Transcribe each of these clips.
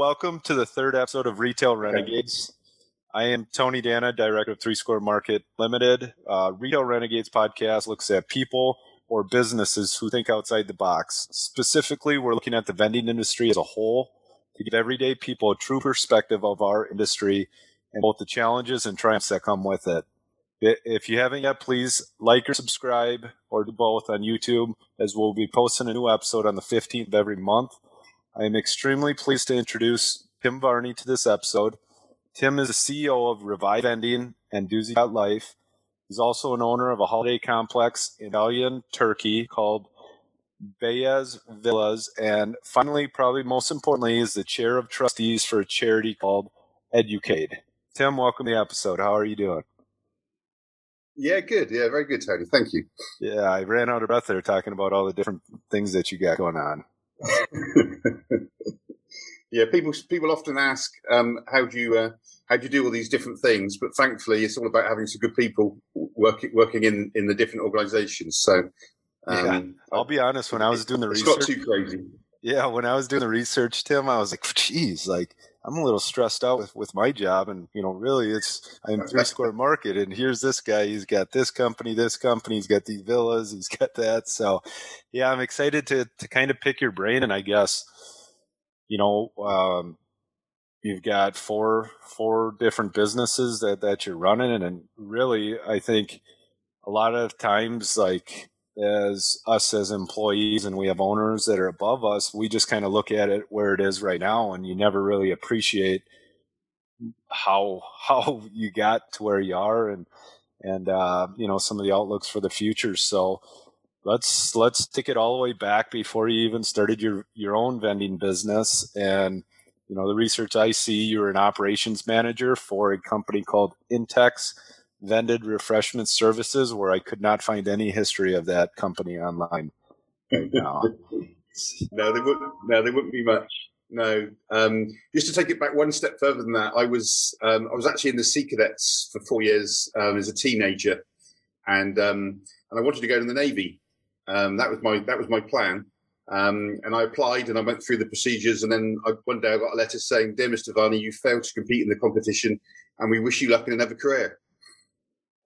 welcome to the third episode of Retail Renegades. I am Tony Dana, director of Three Square Market Limited. Uh, Retail Renegades podcast looks at people or businesses who think outside the box. Specifically, we're looking at the vending industry as a whole to give everyday people a true perspective of our industry and both the challenges and triumphs that come with it. If you haven't yet, please like or subscribe or do both on YouTube as we'll be posting a new episode on the 15th of every month. I am extremely pleased to introduce Tim Varney to this episode. Tim is the CEO of Revive Vending and Doozy Life. He's also an owner of a holiday complex in Italian Turkey called Beyaz Villas. And finally, probably most importantly, is the chair of trustees for a charity called Educaid. Tim, welcome to the episode. How are you doing? Yeah, good. Yeah, very good, Tony. Thank you. Yeah, I ran out of breath there talking about all the different things that you got going on. yeah, people people often ask, um, how do you uh, how do you do all these different things? But thankfully, it's all about having some good people working working in in the different organisations. So, um, yeah, I'll be honest. When I was doing the research, got too crazy. Yeah, when I was doing the research, Tim, I was like, "Geez, like I'm a little stressed out with, with my job, and you know, really, it's I'm three square market, and here's this guy. He's got this company, this company. He's got these villas. He's got that. So, yeah, I'm excited to to kind of pick your brain, and I guess, you know, um, you've got four four different businesses that that you're running, and, and really, I think a lot of times, like as us as employees and we have owners that are above us, we just kind of look at it where it is right now and you never really appreciate how how you got to where you are and and uh, you know some of the outlooks for the future. So let's let's take it all the way back before you even started your your own vending business and you know the research I see you're an operations manager for a company called Intex vended refreshment services where I could not find any history of that company online. no, no, they wouldn't. No, they wouldn't be much. No, um, just to take it back one step further than that, I was um, I was actually in the Sea Cadets for four years um, as a teenager, and um, and I wanted to go to the Navy. Um, that was my that was my plan, um, and I applied and I went through the procedures, and then I, one day I got a letter saying, "Dear Mr. Varney, you failed to compete in the competition, and we wish you luck in another career."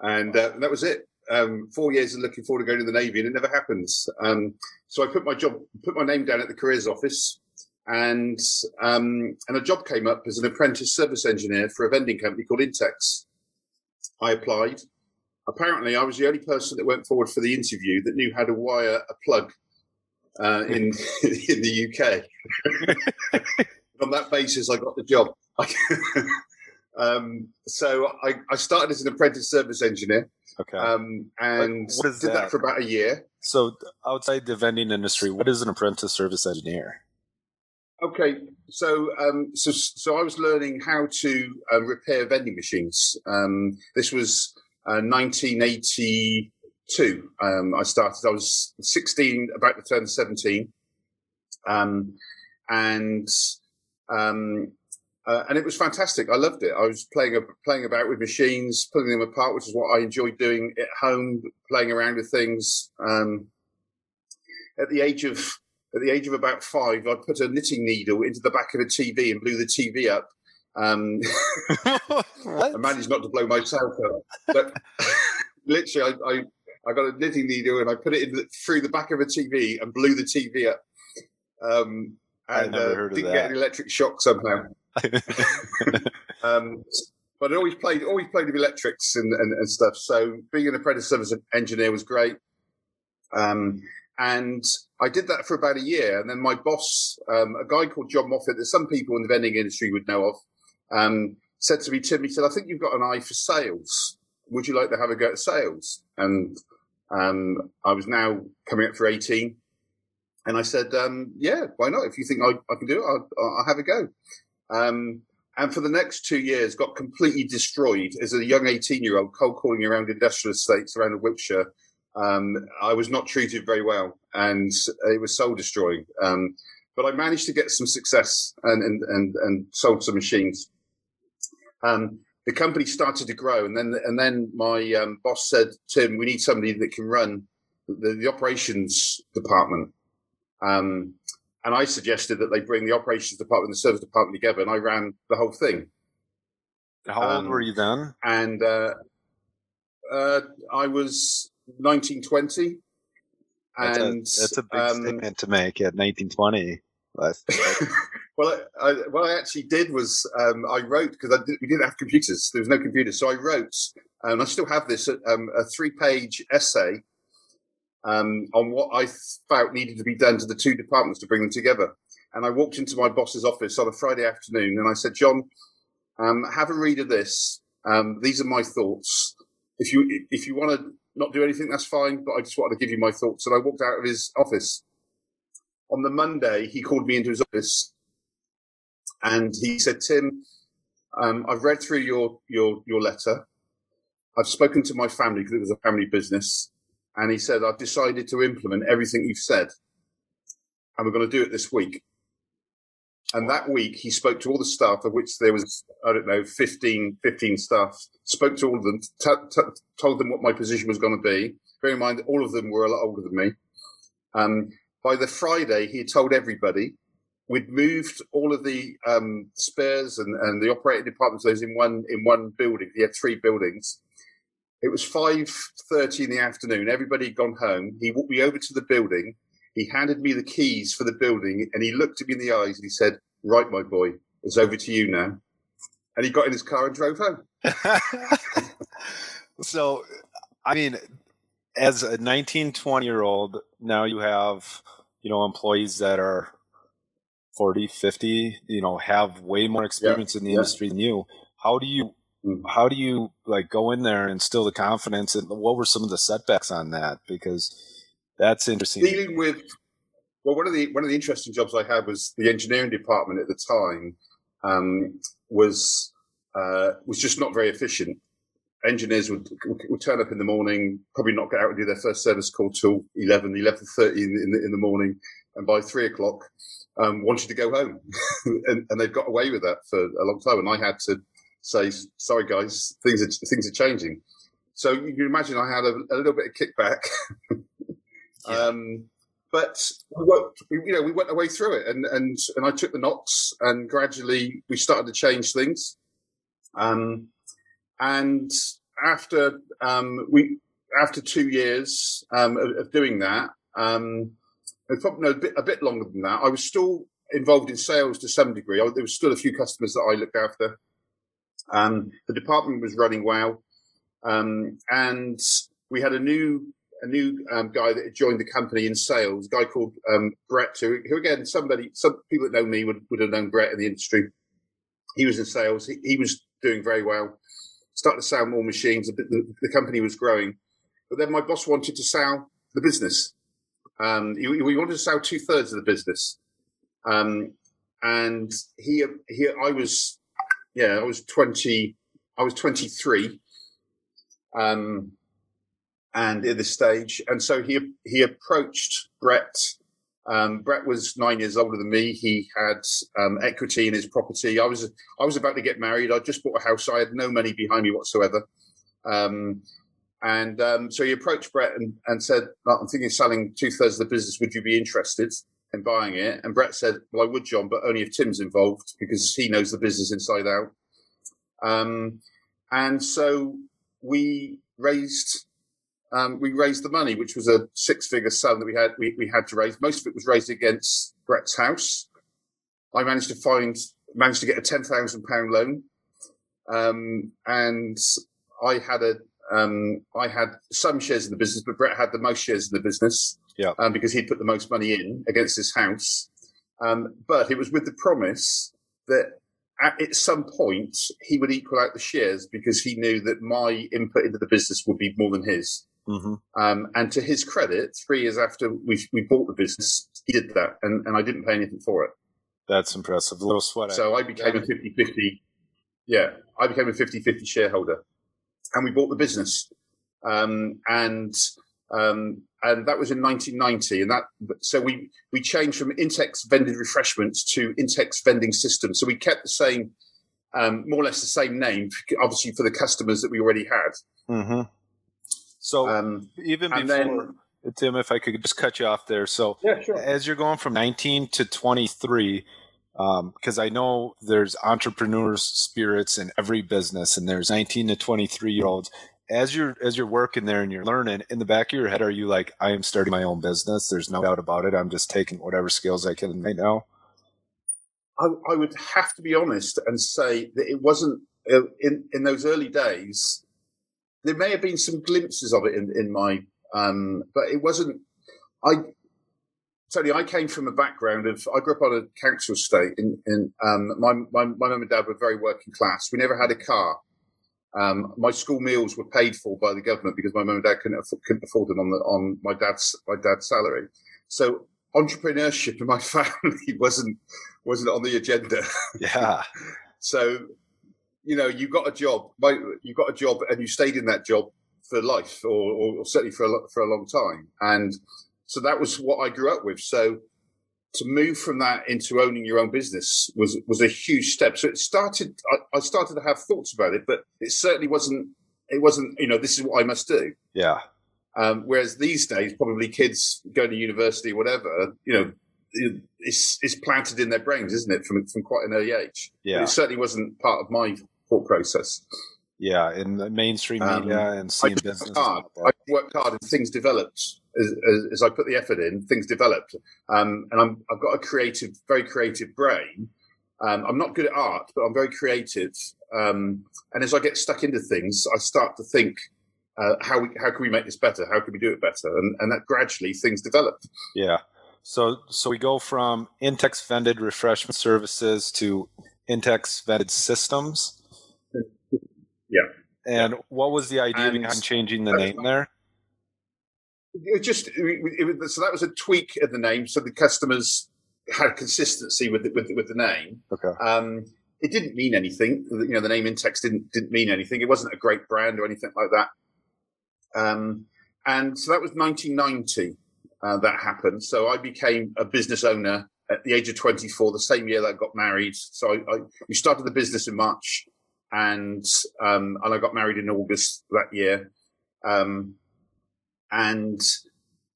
And uh, that was it. Um, four years of looking forward to going to the Navy, and it never happens. Um, so I put my job, put my name down at the careers office, and um, and a job came up as an apprentice service engineer for a vending company called Intex. I applied. Apparently, I was the only person that went forward for the interview that knew how to wire a plug uh, in in the UK. On that basis, I got the job. Um, so I, I, started as an apprentice service engineer. Okay. Um, and did that? that? for about a year. So outside the vending industry, what is an apprentice service engineer? Okay, so um, so so I was learning how to uh, repair vending machines. Um, this was uh, 1982. Um, I started. I was 16, about to turn 17, um, and um, uh, and it was fantastic. I loved it. I was playing playing about with machines, pulling them apart, which is what I enjoyed doing at home, playing around with things. Um, at the age of at the age of about five, I put a knitting needle into the back of a TV and blew the TV up. Um, I managed not to blow myself up, but literally, I, I, I got a knitting needle and I put it in the, through the back of a TV and blew the TV up. Um, and uh, didn't get an electric shock somehow. um, but I always played always played with electrics and, and, and, stuff. So being an apprentice service engineer was great. Um, and I did that for about a year. And then my boss, um, a guy called John Moffat, that some people in the vending industry would know of, um, said to me, Tim, he said, I think you've got an eye for sales. Would you like to have a go at sales? And um, I was now coming up for 18. And I said, um, yeah, why not? If you think I, I can do it, I'll, I'll have a go. Um, and for the next two years, got completely destroyed as a young 18 year old cold calling around industrial estates around Wiltshire. Um, I was not treated very well and it was soul destroying. Um, but I managed to get some success and, and, and, and sold some machines. Um, the company started to grow and then, and then my um, boss said, Tim, we need somebody that can run the, the operations department. And I suggested that they bring the operations department and the service department together, and I ran the whole thing. How um, old were you then? And uh, uh, I was 1920. That's and a, that's a big um, statement to make at 1920. well, I, I, what I actually did was um, I wrote because we didn't have computers. There was no computers, so I wrote, and I still have this um, a three-page essay um, on what I felt needed to be done to the two departments to bring them together. And I walked into my boss's office on a Friday afternoon, and I said, "John, um, have a read of this. Um, these are my thoughts. If you if you want to not do anything, that's fine. But I just wanted to give you my thoughts." And I walked out of his office. On the Monday, he called me into his office, and he said, "Tim, um, I've read through your your your letter. I've spoken to my family because it was a family business." And he said, I've decided to implement everything you've said. And we're going to do it this week. And that week, he spoke to all the staff, of which there was, I don't know, 15, 15 staff, spoke to all of them, t- t- told them what my position was going to be. Bear in mind, all of them were a lot older than me. Um, by the Friday, he had told everybody we'd moved all of the um, spares and, and the operating departments those in one in one building. He had three buildings, it was five thirty in the afternoon. Everybody had gone home. He walked me over to the building. He handed me the keys for the building, and he looked at me in the eyes and he said, "Right, my boy, it's over to you now." And he got in his car and drove home. so, I mean, as a 19, 20 year old, now you have, you know, employees that are 40, 50, you know, have way more experience yeah, in the yeah. industry than you. How do you. How do you like go in there and instill the confidence and what were some of the setbacks on that? Because that's interesting. Dealing with well one of the one of the interesting jobs i had was the engineering department at the time um, was uh, was just not very efficient. Engineers would, would turn up in the morning probably not get out and do their first service call till 11 11.30 in, in, the, in the morning. And by three o'clock um, wanted to go home. And, and they've got away with that for a long time. And i had to say, "Sorry, guys, things are things are changing." So you can imagine I had a, a little bit of kickback, yeah. um, but we, worked, you know we went our way through it, and and and I took the knocks, and gradually we started to change things. Um, and after um, we after two years um, of, of, doing that, um, probably no, a bit a bit longer than that, I was still involved in sales to some degree. I, there was still a few customers that I looked after. Um, the department was running well, um, and we had a new a new um, guy that joined the company in sales, a guy called um, Brett, who, who, again somebody some people that know me would, would have known Brett in the industry. He was in sales. He, he was doing very well. Started to sell more machines. The, the, company was growing, but then my boss wanted to sell the business. Um, he wanted to sell two thirds of the business, um, and he he I was yeah, I was 20, I was 23. Um, and at this stage, and so he he approached Brett. Um, Brett was nine years older than me. He had um, equity in his property. I was I was about to get married. I just bought a house. I had no money behind me whatsoever. Um, and um, so he approached Brett and, and said, "I'm thinking of selling two thirds of the business. Would you be interested?" In buying it. And Brett said, Well, I would, John, but only if Tim's involved because he knows the business inside out. Um, and so we raised um, we raised the money, which was a six figure sum that we had we, we had to raise. Most of it was raised against Brett's house. I managed to find managed to get a ten thousand pound loan. Um, and I had a um, I had some shares in the business, but Brett had the most shares in the business. Yeah. Um, because he'd put the most money in against his house. Um, but it was with the promise that at, at, some point he would equal out the shares because he knew that my input into the business would be more than his. Mm-hmm. Um, and to his credit, three years after we, we bought the business, he did that, and, and I didn't pay anything for it. That's impressive. A little sweat. So I became a 50 50. Yeah, I became a 50 50 shareholder. And we bought the business. Um, and um, and that was in 1990. And that so we we changed from Intex vended refreshments to Intex vending systems. So we kept the same, um, more or less the same name, obviously for the customers that we already had. Mm-hmm. So um, even before then, Tim, if I could just cut you off there. So, yeah, sure. as you're going from 19 to 23, because um, I know there's entrepreneurs' spirits in every business, and there's 19 to 23 year olds. As you're as you're working there and you're learning, in the back of your head, are you like, I am starting my own business? There's no doubt about it. I'm just taking whatever skills I can right now. I, I would have to be honest and say that it wasn't uh, in in those early days. There may have been some glimpses of it in in my, um, but it wasn't. I Tony, I came from a background of I grew up on a council estate. In um, my my my mum and dad were very working class. We never had a car. Um, my school meals were paid for by the government because my mum and dad couldn't, couldn't afford them on the on my dad's my dad's salary. So entrepreneurship in my family wasn't wasn't on the agenda. Yeah. so, you know, you got a job, you got a job, and you stayed in that job for life, or, or certainly for a, for a long time. And so that was what I grew up with. So to move from that into owning your own business was was a huge step. So it started. I, I started to have thoughts about it, but it certainly wasn't. It wasn't. You know, this is what I must do. Yeah. Um, whereas these days, probably kids going to university, whatever, you know, it's, it's planted in their brains, isn't it, from from quite an early age? Yeah, but it certainly wasn't part of my thought process. Yeah, in the mainstream um, media um, and seeing I business. Hard. I worked hard, and things developed as, as, as, I put the effort in. Things developed, um, and I'm, I've got a creative, very creative brain. Um, I'm not good at art, but I'm very creative. Um, and as I get stuck into things, I start to think uh, how we, how can we make this better? How can we do it better? And, and that gradually things develop. Yeah. So so we go from Intex vended refreshment services to Intex vended systems. Yeah. And what was the idea and behind changing the name there? It just it, it, so that was a tweak of the name, so the customers had consistency with the, with, with the name. Okay. Um, it didn't mean anything. You know, the name Intex didn't didn't mean anything. It wasn't a great brand or anything like that. Um, and so that was 1990 uh, that happened. So I became a business owner at the age of 24, the same year that I got married. So I, I we started the business in March, and um, and I got married in August that year, um, and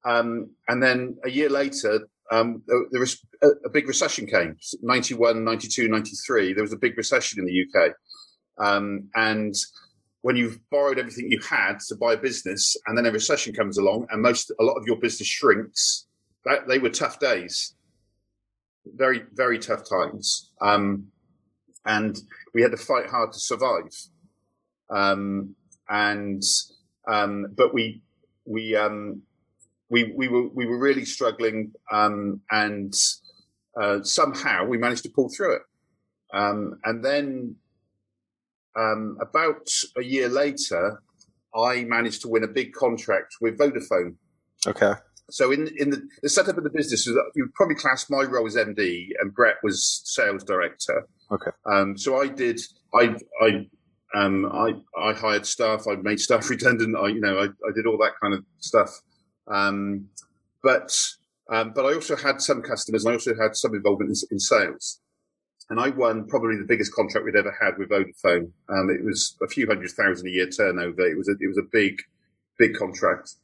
um, and then a year later. Um, there was a, a, big recession came 91 92 93 there was a big recession in the uk um, and when you've borrowed everything you had to buy a business and then a recession comes along and most a lot of your business shrinks that they were tough days. Very very tough times. Um, and we had to fight hard to survive. Um, and um, but we we um, we we were we were really struggling um, and uh, somehow we managed to pull through it um, and then um, about a year later, I managed to win a big contract with Vodafone. Okay. So in in the, the setup of the business, you probably class my role as MD and Brett was sales director. Okay. Um, so I did. I I um, I I hired staff. I made staff redundant. I you know I, I did all that kind of stuff. Um, but um, but I also had some customers. and I also had some involvement in, in sales and I won probably the biggest contract we'd ever had with Vodafone. Um, it was a few hundred thousand a year turnover. It was a, it was a big, big contract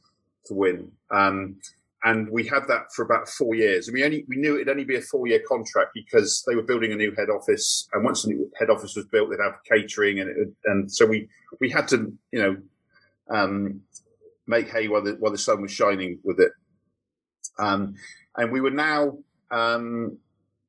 to win. Um, and we had that for about four years. And we only we knew it'd only be a four year contract because they were building a new head office. And once the new head office was built, they'd have catering, and and so we we had to you know um, make hay while the while the sun was shining with it. Um, and we were now, um,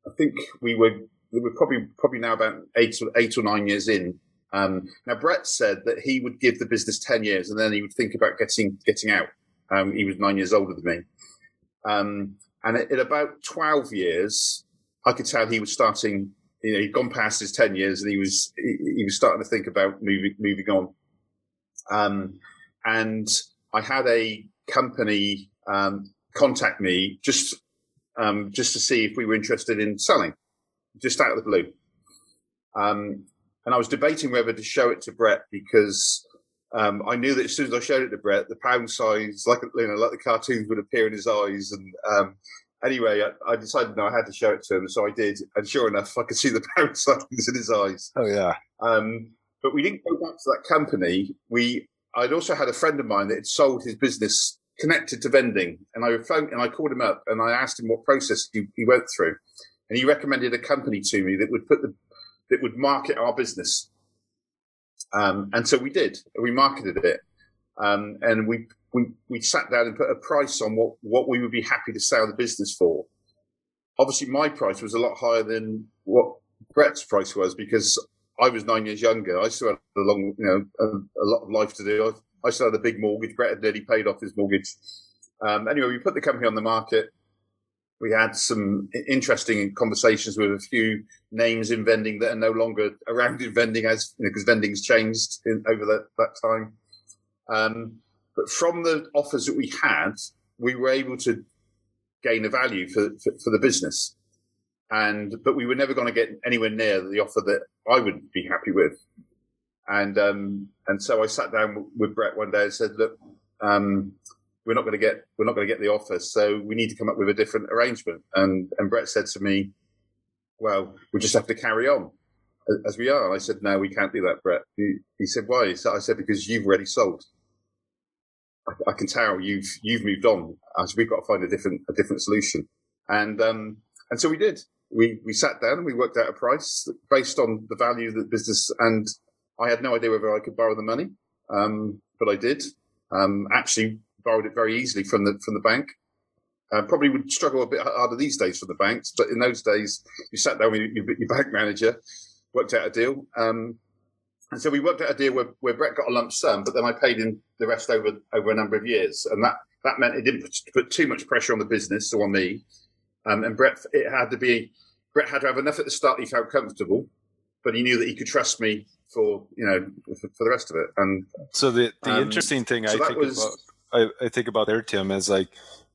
I think we were we're probably probably now about eight or eight or nine years in. Um, now Brett said that he would give the business ten years and then he would think about getting getting out. Um, he was nine years older than me, um, and at, at, about twelve years, I could tell he was starting. You know, he'd gone past his ten years and he was he, he was starting to think about moving moving on. Um, and I had a company um, contact me just um, just to see if we were interested in selling just out of the blue. Um, and I was debating whether to show it to Brett because um, I knew that as soon as I showed it to Brett, the pound signs, like you know, like the cartoons, would appear in his eyes. And um, anyway, I, I, decided no, I had to show it to him, so I did. And sure enough, I could see the pound signs in his eyes. Oh yeah. Um, but we didn't go back to that company. We I'd also had a friend of mine that had sold his business connected to vending, and I phoned and I called him up and I asked him what process he, he went through, and he recommended a company to me that would put the that would market our business. Um, and so we did. We marketed it, um, and we, we we sat down and put a price on what what we would be happy to sell the business for. Obviously, my price was a lot higher than what Brett's price was because I was nine years younger. I still had a long, you know, a, a lot of life to do. I, I, still had a big mortgage. Brett had nearly paid off his mortgage. Um, anyway, we put the company on the market. We had some interesting conversations with a few names in vending that are no longer around in vending as because you know, vending's changed in, over that, that time. Um, but from the offers that we had, we were able to gain a value for, for, for the business and but we were never going to get anywhere near the offer that I would be happy with. And um, and so I sat down with Brett one day and said, "Look, um, we're not going to get we're not going to get the offer, so we need to come up with a different arrangement." And and Brett said to me, "Well, we just have to carry on as we are." And I said, "No, we can't do that, Brett." He, he said, "Why?" I said, "Because you've already sold." I, I can tell you've you've moved on. As we've got to find a different a different solution, and um, and so we did we we sat down and we worked out a price based on the value of the business. And I had no idea whether I could borrow the money, um, but I did. Um, actually, borrowed it very easily from the from the bank. Uh, probably would struggle a bit harder these days for the banks, but in those days, you sat down with your, your bank manager, worked out a deal. Um, and so we worked out a deal where, where Brett got a lump sum, but then I paid him the rest over over a number of years, and that that meant it didn't put, put too much pressure on the business or on me. Um, and Brett, it had to be Brett had to have enough at the start he felt comfortable, but he knew that he could trust me for you know for, for the rest of it. And so the the um, interesting thing so I think was, about I, I think about there, Tim, is like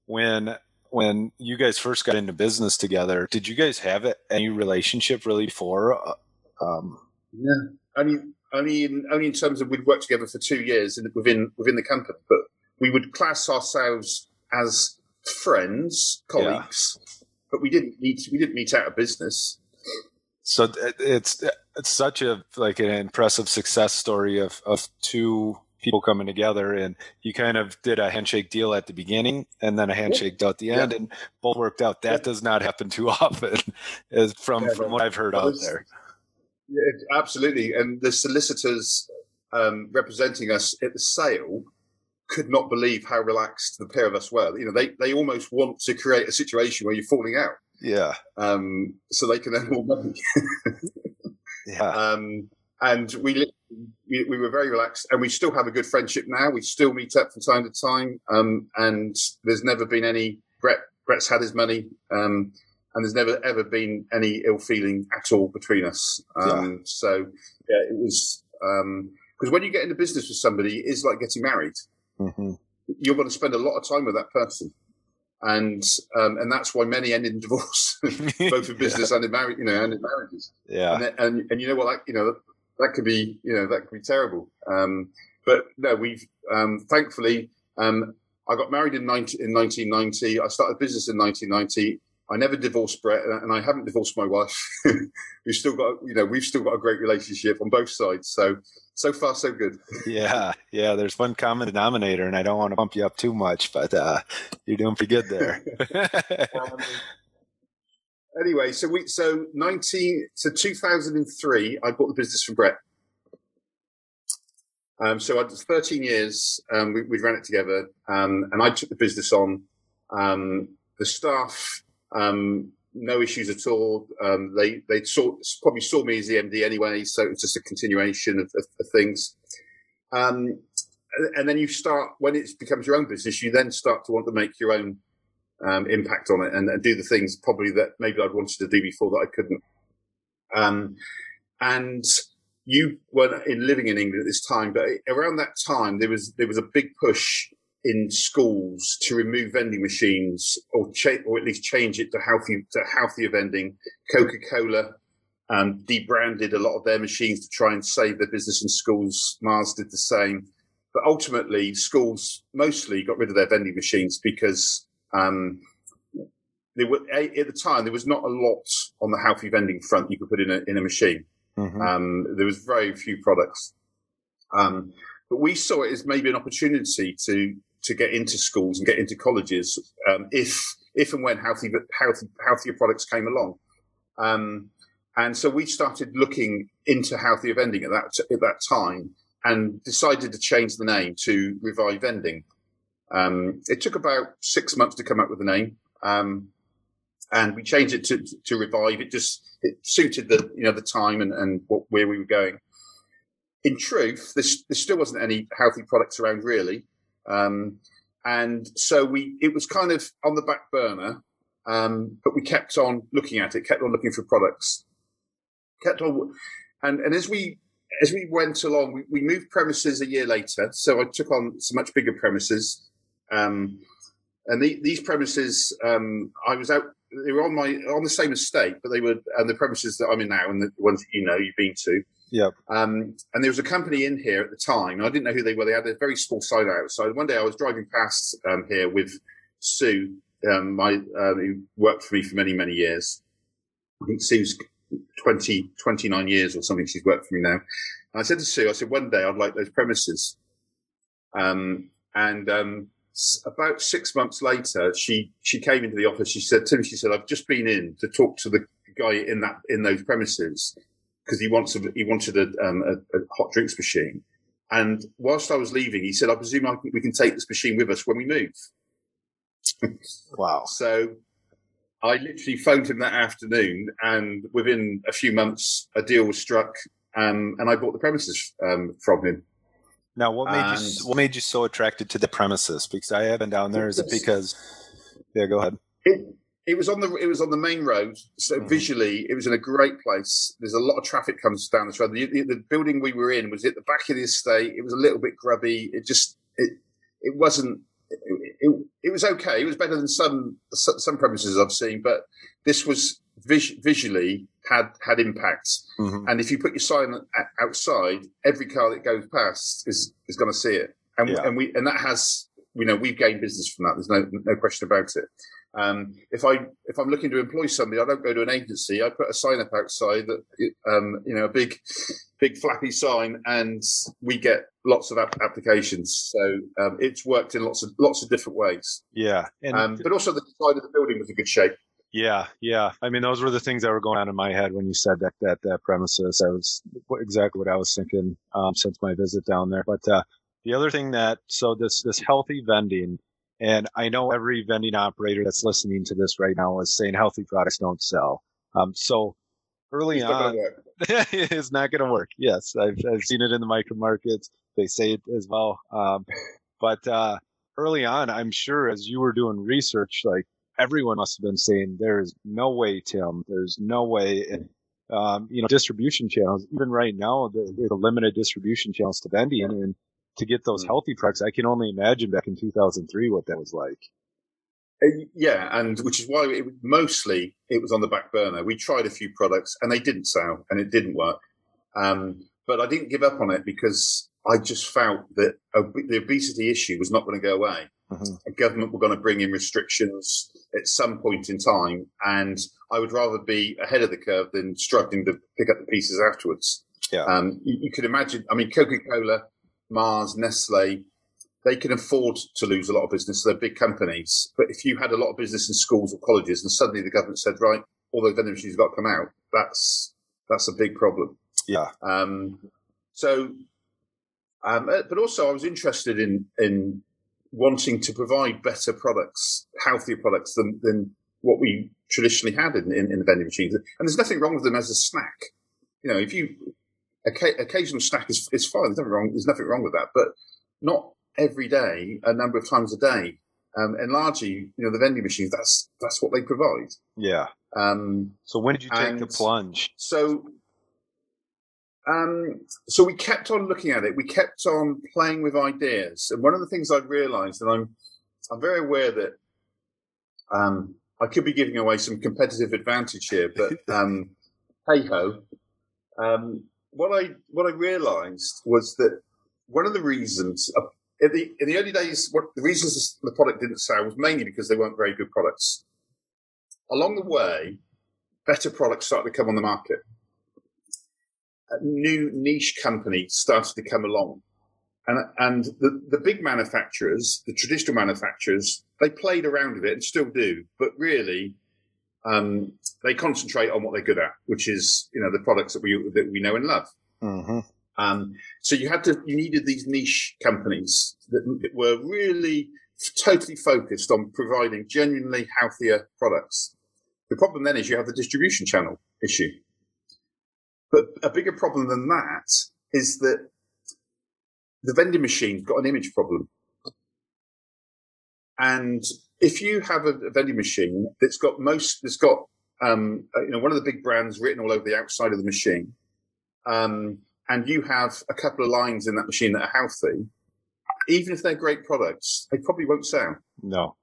when when you guys first got into business together, did you guys have any relationship really before? Uh, um, yeah, only only in only in terms of we'd worked together for two years in, within within the company, but we would class ourselves as friends, colleagues. Yeah but we didn't meet. We didn't meet out of business. So it's it's such a like an impressive success story of of two people coming together and you kind of did a handshake deal at the beginning and then a handshake deal at the end yeah. and both worked out that yeah. does not happen too often as from yeah, from what i've heard out there yeah, absolutely and the solicitors um, representing us at the sale could not believe how relaxed the pair of us were. You know, they they almost want to create a situation where you're falling out. Yeah. Um, so they can earn more money. yeah. Um, and we, we, we were very relaxed, and we still have a good friendship now. We still meet up from time to time, um, and there's never been any Brett. Brett's had his money, um, and there's never ever been any ill feeling at all between us. Um, yeah. So yeah, it was because um, when you get into business with somebody, it is like getting married. Mm-hmm. You're going to spend a lot of time with that person, and um, and that's why many end in divorce, both in business yeah. and in marriage, you know, and in marriages. Yeah, and, and, and you know what, that you know that could be you know that could be terrible. Um, but no, we've um, thankfully. Um, I got married in, 19, in 1990. I started business in 1990. I never divorced Brett, and I haven't divorced my wife. we've still got, you know, we've still got a great relationship on both sides. So, so far, so good. yeah, yeah. There's one common denominator, and I don't want to bump you up too much, but uh, you're doing pretty good there. um, anyway, so we, so 19, so 2003, I bought the business from Brett. Um, so I 13 years, um, we, we ran it together, um, and I took the business on. Um, the staff um, no issues at all. Um, they they saw, probably saw me as the MD anyway, so it's just a continuation of, of, of things. And then you start when it becomes your own business, you then start to want to make your own um, impact on it and, and, do the things probably that maybe I'd wanted to do before that I couldn't. Um, and you weren't in living in England at this time, but around that time there was there was a big push in schools to remove vending machines or cha- or at least change it to healthy to healthier vending. Coca Cola um, debranded a lot of their machines to try and save their business in schools. Mars did the same, but ultimately schools mostly got rid of their vending machines because um, were at the time there was not a lot on the healthy vending front you could put in a in a machine. Mm-hmm. Um, there was very few products. Um, but we saw it as maybe an opportunity to to get into schools and get into colleges um, if if and when healthy, healthy healthier products came along. Um, and so we started looking into healthier vending at that at that time, and decided to change the name to Revive Vending. Um, it took about six months to come up with the name, um, and we changed it to, to Revive. It just it suited the you know the time and, and what, where we were going. In truth, there still wasn't any healthy products around really. Um, and so we it was kind of on the back burner, um, but we kept on looking at it, kept on looking for products, kept on, and and as we as we went along, we, we moved premises a year later. So I took on some much bigger premises, um, and the, these premises um, I was out. They were on my on the same estate, but they were and the premises that I'm in now, and the ones that you know you've been to. Yep. Um, and there was a company in here at the time. I didn't know who they were. They had a very small site outside. One day I was driving past um, here with Sue, um, my uh, who worked for me for many many years. I think Sue's 20, 29 years or something. She's worked for me now. And I said to Sue, I said one day I'd like those premises. Um, and um, about six months later, she she came into the office. She said to me, she said, "I've just been in to talk to the guy in that in those premises." because he wants a, he wanted a, um, a, a, hot drinks machine. And whilst I was leaving, he said, "I presume I, we can take this machine with us when we move." wow! So I literally phoned him that afternoon, and within a few months, a deal was struck, um, and I bought the premises um, from him. Now, what made and you what made you so attracted to the premises? Because I haven't down there. Is it because? Yeah, go ahead. It, it was on the it was on the main road, so mm-hmm. visually it was in a great place. There's a lot of traffic comes down this road. The, the, the, building we were in was at the back of the estate. It was a little bit grubby. It just it it wasn't. It, it, it was okay. It was better than some some premises I've seen, but this was vis- visually had had impacts. Mm-hmm. And if you put your sign outside, every car that goes past is is going to see it. And, yeah. and we and that has you know we've gained business from that. There's no no question about it. Um, if I if I'm looking to employ somebody, I don't go to an agency. I put a sign up outside that um, you know a big big flappy sign, and we get lots of applications. So um, it's worked in lots of lots of different ways. Yeah, um, but also the side of the building was in good shape. Yeah, yeah. I mean, those were the things that were going on in my head when you said that that, that premises. That was exactly what I was thinking um, since my visit down there. But uh, the other thing that so this this healthy vending and I know every vending operator that's listening to this right now is saying healthy products don't sell. Um, so early it's on, it's not going to work. Yes, I've, I've seen it in the micro markets. They say it as well. Um, but uh, early on, I'm sure as you were doing research, like everyone must have been saying, "There's no way, Tim. There's no way." And, um, you know, distribution channels. Even right now, there's a limited distribution channels to vending, and to get those mm. healthy products. I can only imagine back in 2003 what that was like. Uh, yeah, and which is why it, mostly it was on the back burner. We tried a few products and they didn't sell and it didn't work. Um, but I didn't give up on it because I just felt that ob- the obesity issue was not going to go away. Mm-hmm. The government were going to bring in restrictions at some point in time, and I would rather be ahead of the curve than struggling to pick up the pieces afterwards. Yeah. Um, you, you could imagine. I mean, Coca Cola Mars, Nestle, they can afford to lose a lot of business. They're big companies. But if you had a lot of business in schools or colleges and suddenly the government said, right, all those vending machines have got to come out, that's, that's a big problem. Yeah. Um, so, um, uh, but also I was interested in, in wanting to provide better products, healthier products than, than what we traditionally had in, in, in the vending machines. And there's nothing wrong with them as a snack. You know, if you occasional snack is, is fine. There's nothing wrong. There's nothing wrong with that, but not every day, a number of times a day. Um, and largely, you know, the vending machines, that's, that's what they provide. Yeah. Um, so when did you take the plunge? So, um, so we kept on looking at it. We kept on playing with ideas. And one of the things I realized, and I'm, I'm very aware that, um, I could be giving away some competitive advantage here, but, um, hey ho. Um, what I what I realised was that one of the reasons uh, in the in the early days, what the reasons the product didn't sell was mainly because they weren't very good products. Along the way, better products started to come on the market. New niche companies started to come along, And, and the, the big manufacturers, the traditional manufacturers, they played around with it and still do, but really, um, they concentrate on what they're good at, which is, you know, the products that we, that we know and love. Mm-hmm. Um, so you had to, you needed these niche companies that were really totally focused on providing genuinely healthier products. The problem then is you have the distribution channel issue. But a bigger problem than that is that the vending machine's got an image problem. And if you have a, vending machine that's got most, that's got, um, uh, you know, one of the big brands written all over the outside of the machine, um, and you have a couple of lines in that machine that are healthy, even if they're great products, they probably won't sell. No.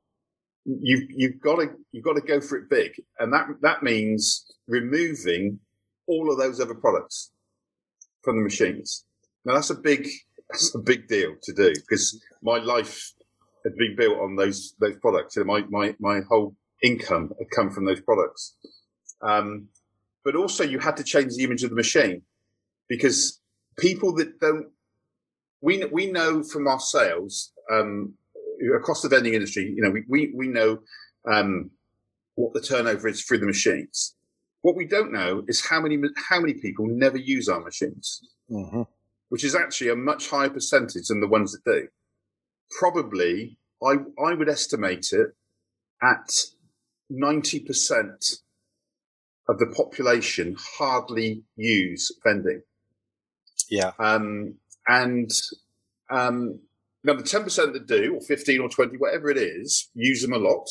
You've you've got to you've got to go for it big, and that that means removing all of those other products from the machines. Now that's a big that's a big deal to do because my life had been built on those those products. and my my my whole income had come from those products. Um, but also, you had to change the image of the machine because people that don't we we know from our sales um, across the vending industry, you know, we we, we know um, what the turnover is through the machines. What we don't know is how many how many people never use our machines, mm-hmm. which is actually a much higher percentage than the ones that do. Probably, I I would estimate it at ninety percent of the population hardly use vending. Yeah. Um, and um, now the 10% that do, or 15 or 20, whatever it is, use them a lot.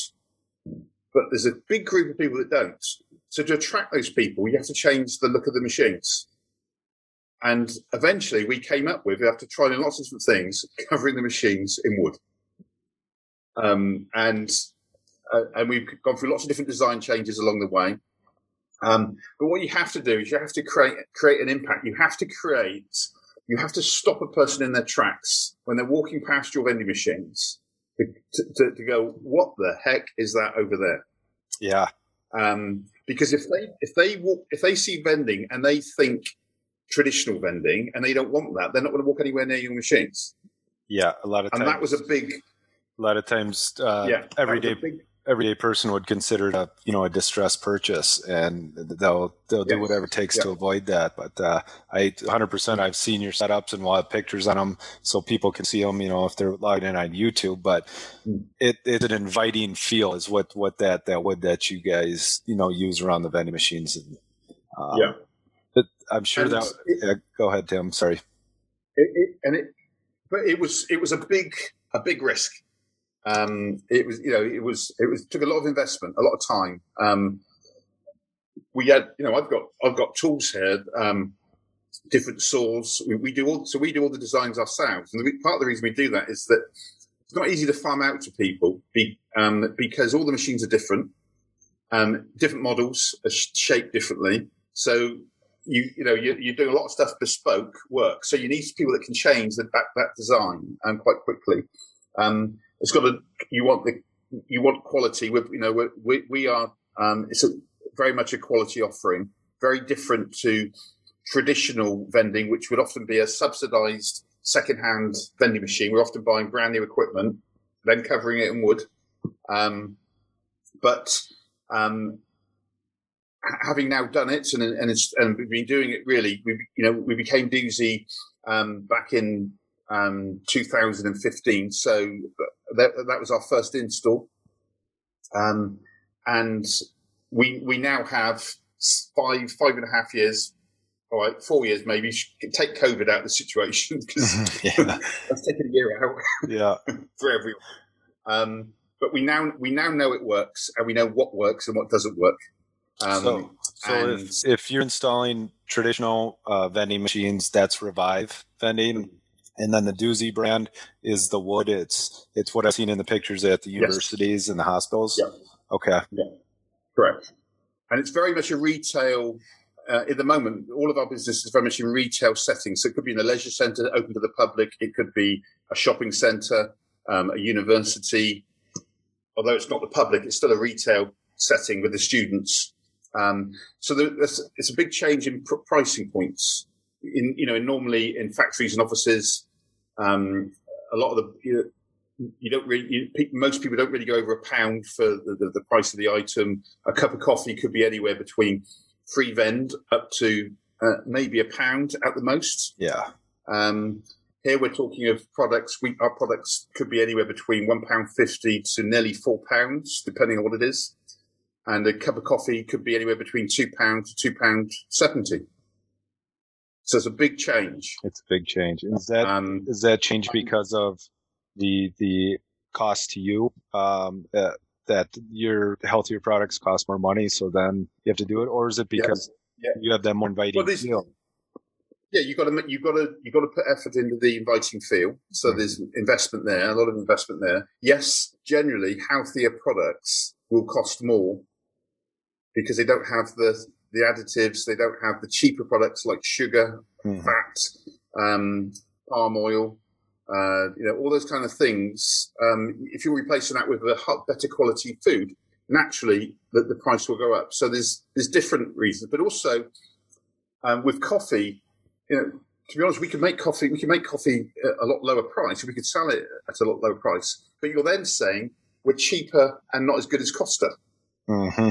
But there's a big group of people that don't. So to attract those people, you have to change the look of the machines. And eventually we came up with, after trying lots of different things, covering the machines in wood. Um, and uh, and we've gone through lots of different design changes along the way. Um, but what you have to do is you have to create create an impact. You have to create you have to stop a person in their tracks when they're walking past your vending machines to, to, to go, what the heck is that over there? Yeah. Um, because if they if they walk if they see vending and they think traditional vending and they don't want that, they're not going to walk anywhere near your machines. Yeah, a lot of times. And that was a big. A lot of times, uh, yeah, everyday big, everyday person would consider it a you know a distress purchase, and they'll they'll do whatever it takes to avoid that. But uh, I 100% I've seen your setups and we'll have pictures on them so people can see them. You know if they're logged in on YouTube, but mm. it, it's an inviting feel is what what that that wood that you guys you know use around the vending machines. And, um, yeah, I'm sure and that. It, yeah, go ahead, Tim. Sorry. It, it, and it, but it was it was a big a big risk um, it was, you know, it was, it was took a lot of investment, a lot of time. Um, we had, you know, I've got, I've got tools here, um, different saws. We, we, do all, so we do all the designs ourselves. And the, part of the reason we do that is that it's not easy to farm out to people be, um, because all the machines are different. Um, different models are shaped differently. So you, you know, you're, you're, doing a lot of stuff bespoke work. So you need people that can change the, that, that design um, quite quickly. Um, it's got to you want the you want quality. With you know we we are um, it's a, very much a quality offering, very different to traditional vending, which would often be a subsidised second-hand vending machine. We're often buying brand new equipment, then covering it in wood. Um, but um, having now done it and and, it's, and we've been doing it really, we you know we became Doozy um, back in um, 2015. So that, that was our first install. Um, and we, we now have five, five and a half years, all right, four years maybe. Take COVID out of the situation because yeah. let's a year out. Yeah, for everyone. Um, but we now we now know it works, and we know what works and what doesn't work. Um, so, so if, if you're installing traditional uh, vending machines, that's Revive vending. And then the Doozy brand is the wood. It's it's what I've seen in the pictures at the universities yes. and the hospitals. Yeah. Okay. Yeah. Correct. And it's very much a retail. Uh, at the moment, all of our business is very much in retail settings. So it could be in a leisure centre open to the public. It could be a shopping centre, um, a university. Although it's not the public, it's still a retail setting with the students. Um, so there's, it's a big change in pr- pricing points. In you know, normally in factories and offices, Um, a lot of the you, you don't really you, most people don't really go over a pound for the, the, the, price of the item. A cup of coffee could be anywhere between free vend up to uh, maybe a pound at the most. Yeah. Um, here we're talking of products. We, our products could be anywhere between one pound fifty to nearly four pounds, depending on what it is. And a cup of coffee could be anywhere between two pound to two pound seventy. So it's a big change. It's a big change. Is that um, is that change because of the the cost to you? Um, uh, that your healthier products cost more money, so then you have to do it, or is it because yeah. you have that more inviting well, feel? Yeah, you got to you got to you got to put effort into the inviting feel. So mm-hmm. there's investment there, a lot of investment there. Yes, generally healthier products will cost more because they don't have the the additives. They don't have the cheaper products like sugar, mm. fat, um, palm oil, uh, you know, all those kind of things. Um, if you're replacing that with a better quality food, naturally the, the price will go up. So there's there's different reasons, but also um, with coffee, you know, to be honest, we can make coffee. We can make coffee at a lot lower price. We could sell it at a lot lower price. But you're then saying we're cheaper and not as good as Costa. Mm-hmm.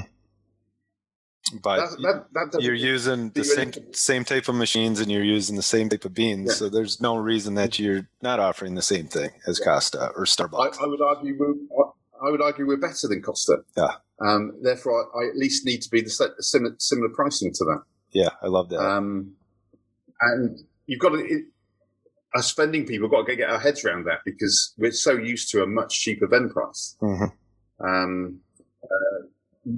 But that, that, that you're using the same same type of machines and you're using the same type of beans, yeah. so there's no reason that you're not offering the same thing as yeah. Costa or Starbucks. I, I would argue we're, I would argue we're better than Costa. Yeah. Um, therefore, I, I, at least need to be the similar, similar pricing to that. Yeah, I love that. Um, and you've got to, it, as spending people, got to get our heads around that because we're so used to a much cheaper vend price. Mm-hmm. Um, uh,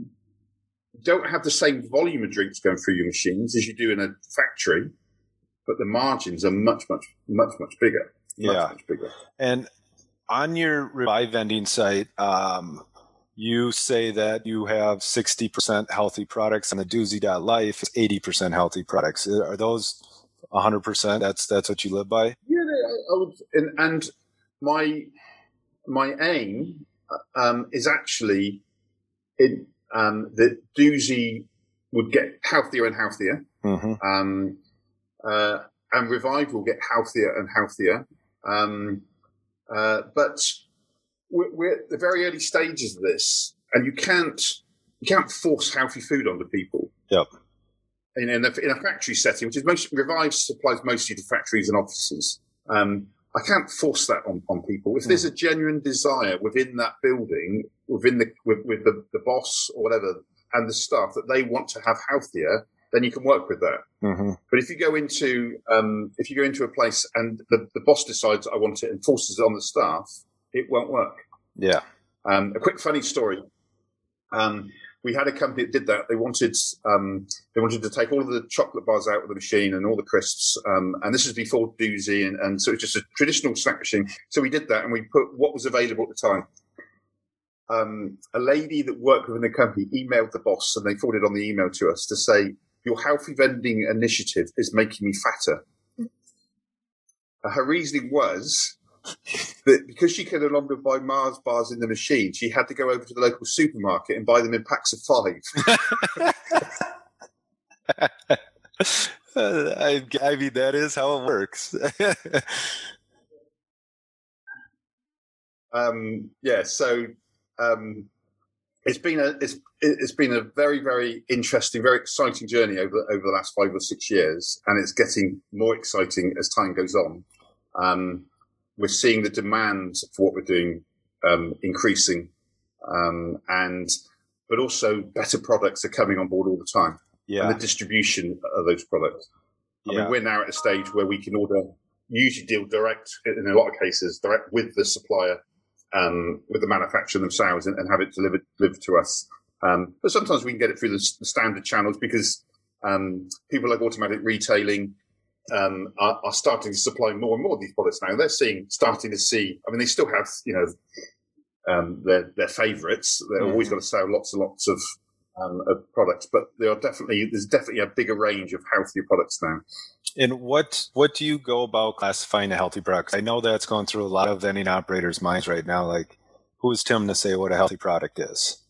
don't have the same volume of drinks going through your machines as you do in a factory, but the margins are much, much, much, much bigger. Much, yeah. much bigger. And on your Revive vending site, um, you say that you have 60% healthy products and the doozy.life is 80% healthy products. Are those 100%? That's, that's what you live by? Yeah, I would, and, and my, my aim um, is actually in, um, that Doozy would get healthier and healthier. Mm-hmm. Um, uh, and Revive will get healthier and healthier. Um, uh, but we're, we're, at the very early stages of this, and you can't you can't force healthy food onto people. Yep. In, in, a, in a factory setting, which is most Revive supplies mostly to factories and offices. Um, I can't force that on, on people. If there's hmm. a genuine desire within that building, within the with, with the, the boss or whatever, and the staff that they want to have healthier, then you can work with that. Mm-hmm. But if you go into um, if you go into a place and the, the boss decides I want it and forces it on the staff, it won't work. Yeah. Um, a quick funny story. Um, we had a company that did that. They wanted um, they wanted to take all of the chocolate bars out of the machine and all the crisps. Um, and this was before Doozy, and, and so it's just a traditional snack machine. So we did that, and we put what was available at the time. Um, a lady that worked within the company emailed the boss, and they forwarded on the email to us to say, "Your healthy vending initiative is making me fatter." her reasoning was that because she could no longer buy Mars bars in the machine, she had to go over to the local supermarket and buy them in packs of five. I, I, mean, that is how it works. um, yeah, so um, it's been a it's it's been a very very interesting, very exciting journey over over the last five or six years, and it's getting more exciting as time goes on. Um, we're seeing the demand for what we're doing um, increasing, um, and but also better products are coming on board all the time. Yeah, and the distribution of those products. I yeah. mean, we're now at a stage where we can order, usually deal direct in a lot of cases, direct with the supplier, um, with the manufacturer themselves, and, and, have it delivered delivered to us. Um, but sometimes we can get it through the, the standard channels because um, people like automatic retailing um, are, are, starting to supply more and more of these products now. They're seeing, starting to see. I mean, they still have, you know, um, their their favourites. They're always going to sell lots and lots of, um, of products, but there are definitely there's definitely a bigger range of healthier products now. And what what do you go about classifying a healthy product? I know that's going through a lot of vending operators' minds right now. Like, who is Tim to say what a healthy product is?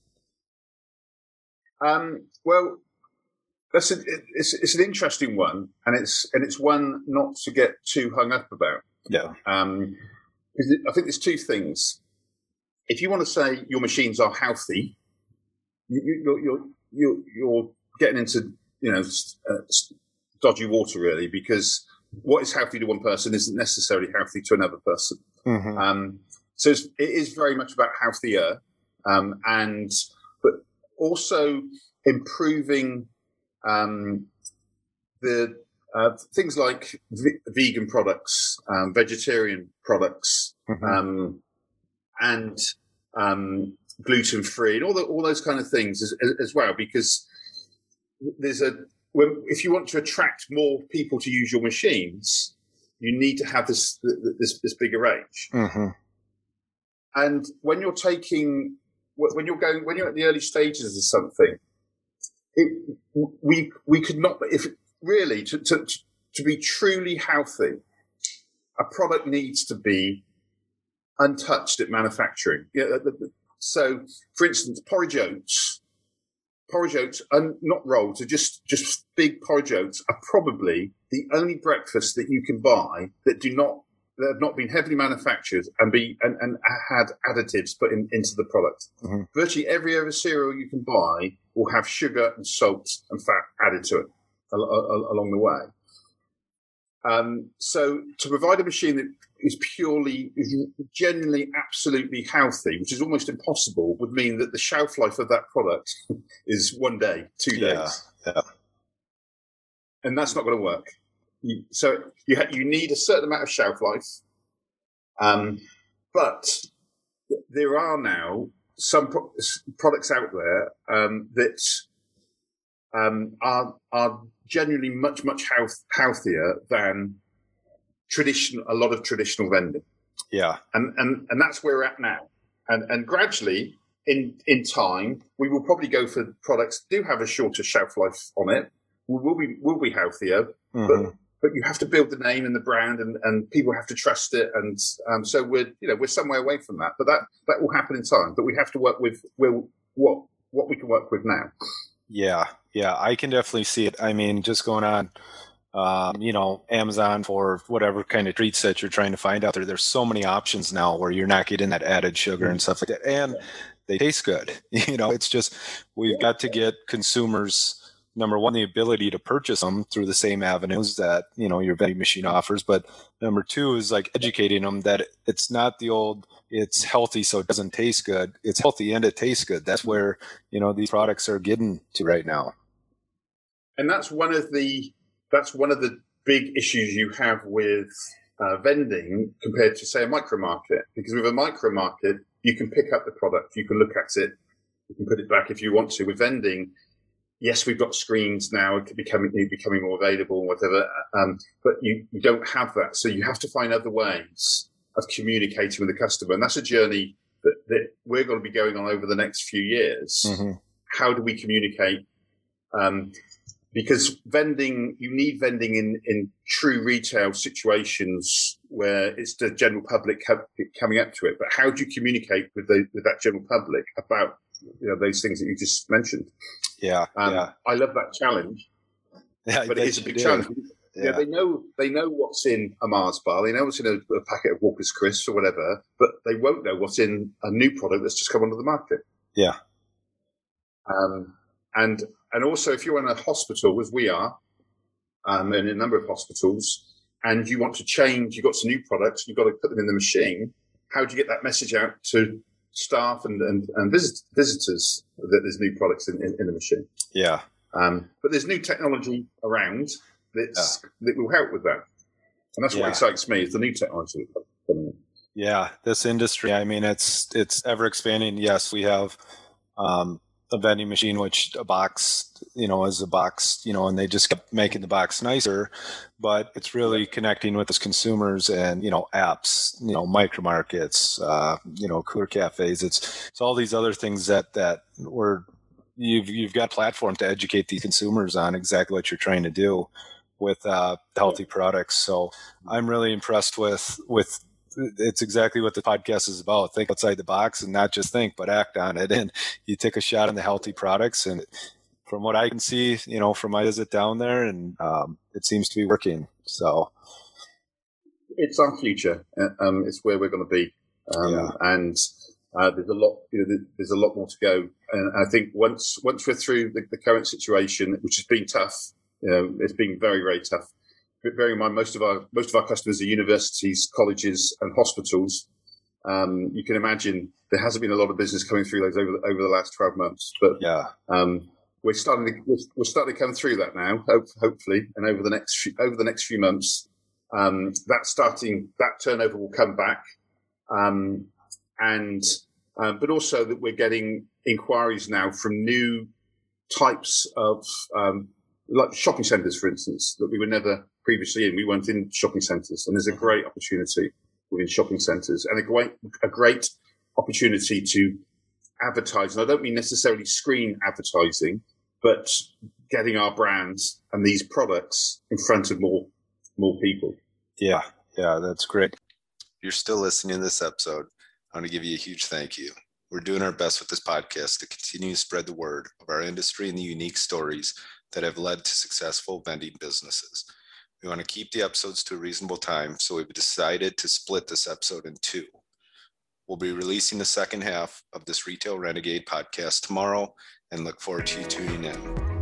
Um, well, that's a, it's, it's an interesting one, and it's and it's one not to get too hung up about. Yeah. Um, I think there's two things. If you want to say your machines are healthy, you, you're, you're, you're, you're getting into you know uh, dodgy water really because what is healthy to one person isn't necessarily healthy to another person. Mm-hmm. Um, so it is very much about healthier um, and but also improving um, the uh, things like v- vegan products, um, vegetarian products, mm-hmm. Um, and um, gluten free, and all the, all those kind of things as, as well. Because there's a when, if you want to attract more people to use your machines, you need to have this this, this bigger range. Mm-hmm. And when you're taking when you're going when you're at the early stages of something, it, we we could not if really to, to to be truly healthy, a product needs to be untouched at manufacturing. Yeah, so, for instance, porridge oats porridge oats and not rolled, are just just big porridge oats are probably the only breakfast that you can buy that do not that have not been heavily manufactured and be and, and had additives put in, into the product. Mm-hmm. Virtually every other cereal you can buy will have sugar and salt and fat added to it along the way. Um, so to provide a machine that is purely, is genuinely, absolutely healthy, which is almost impossible, would mean that the shelf life of that product is one day, two days. Yeah, yeah. And that's not going to work. You, so you ha- you need a certain amount of shelf life, um, but there are now some pro- products out there um, that um, are are genuinely much much health, healthier than tradition a lot of traditional vending. Yeah, and and and that's where we're at now. And and gradually in in time we will probably go for products that do have a shorter shelf life on it. We will be will be healthier, mm-hmm. but but you have to build the name and the brand, and, and people have to trust it. And um, so we're you know we're some way away from that, but that that will happen in time. But we have to work with we'll, what what we can work with now. Yeah, yeah, I can definitely see it. I mean, just going on, um, you know, Amazon for whatever kind of treats that you're trying to find out there. There's so many options now where you're not getting that added sugar and stuff like that, and they taste good. You know, it's just we've got to get consumers number one, the ability to purchase them through the same avenues that, you know, your vending machine offers. But number two is like educating them that it's not the old, it's healthy, so it doesn't taste good. It's healthy and it tastes good. That's where, you know, these products are getting to right now. And that's one of the, that's one of the big issues you have with uh, vending compared to say a micro market. Because with a micro market, you can pick up the product, you can look at it, you can put it back if you want to. With vending, yes, we've got screens now, becoming becoming more available, whatever. Um, but you, you don't have that, so you have to find other ways of communicating with the customer, and that's a journey that, that we're going to be going on over the next few years. Mm-hmm. How do we communicate? Um, because vending, you need vending in, in true retail situations where it's the general public coming up to it. But how do you communicate with the, with that general public about you know those things that you just mentioned. Yeah, um, yeah. I love that challenge. Yeah, but it is a big challenge. Yeah. yeah. they know they know what's in a Mars bar. They know what's in a, a, packet of Walker's crisps or whatever, but they won't know what's in a new product that's just come onto the market. Yeah. Um, and and also, if you're in a hospital, as we are, um, in a number of hospitals, and you want to change, you've got some new products, you've got to put them in the machine. How do you get that message out to staff and, and, and visit, visitors that there's new products in, in, in the machine. Yeah. Um, but there's new technology around that's, yeah. that will help with that. And that's yeah. what excites me is the new technology. Yeah, this industry, I mean, it's, it's ever expanding. Yes, we have, um, a vending machine, which a box, you know, is a box, you know, and they just kept making the box nicer. But it's really connecting with us consumers and, you know, apps, you know, micro markets, uh, you know, cooler cafes. It's, it's all these other things that, that we're, you've, you've got platform to educate the consumers on exactly what you're trying to do with, uh, healthy products. So I'm really impressed with, with it's exactly what the podcast is about. Think outside the box and not just think, but act on it. And you take a shot on the healthy products. And from what I can see, you know, from my visit down there, and um, it seems to be working. So, it's our future. Uh, um, it's where we're going to be, um, yeah. and uh, there's a lot. You know, there's a lot more to go. And I think once once we're through the, the current situation, which has been tough, you know, it's been very very tough. But bearing in mind, most of our most of our customers are universities, colleges, and hospitals. Um, you can imagine there hasn't been a lot of business coming through those over the, over the last twelve months. But yeah, um, we're starting to we're, we're, starting to come through that now. Hope, hopefully, and over the next few, over the next few months, um, that starting that turnover will come back, um, and um, but also that we're getting inquiries now from new types of um, like shopping centres, for instance, that we were never previously in. We weren't in shopping centres, and there's a great opportunity within shopping centres, and a great a great opportunity to advertise. And I don't mean necessarily screen advertising, but getting our brands and these products in front of more more people. Yeah, yeah, that's great. You're still listening to this episode. I want to give you a huge thank you. We're doing our best with this podcast to continue to spread the word of our industry and the unique stories that have led to successful vending businesses. We want to keep the episodes to a reasonable time, so we've decided to split this episode in two. We'll be releasing the second half of this Retail Renegade podcast tomorrow and look forward to you tuning in.